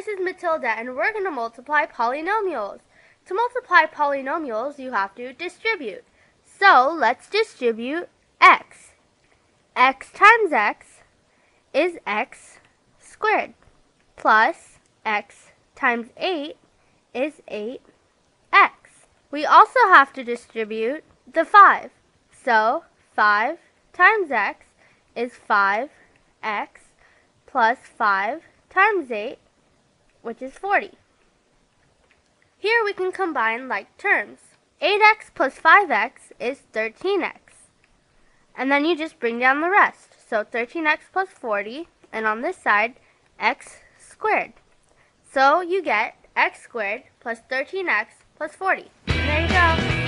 this is Matilda and we're going to multiply polynomials. To multiply polynomials, you have to distribute. So let's distribute x. x times x is x squared plus x times 8 is 8x. We also have to distribute the 5. So 5 times x is 5x plus 5 times 8, which is 40. Here we can combine like terms. 8x plus 5x is 13x. And then you just bring down the rest. So 13x plus 40, and on this side, x squared. So you get x squared plus 13x plus 40. And there you go.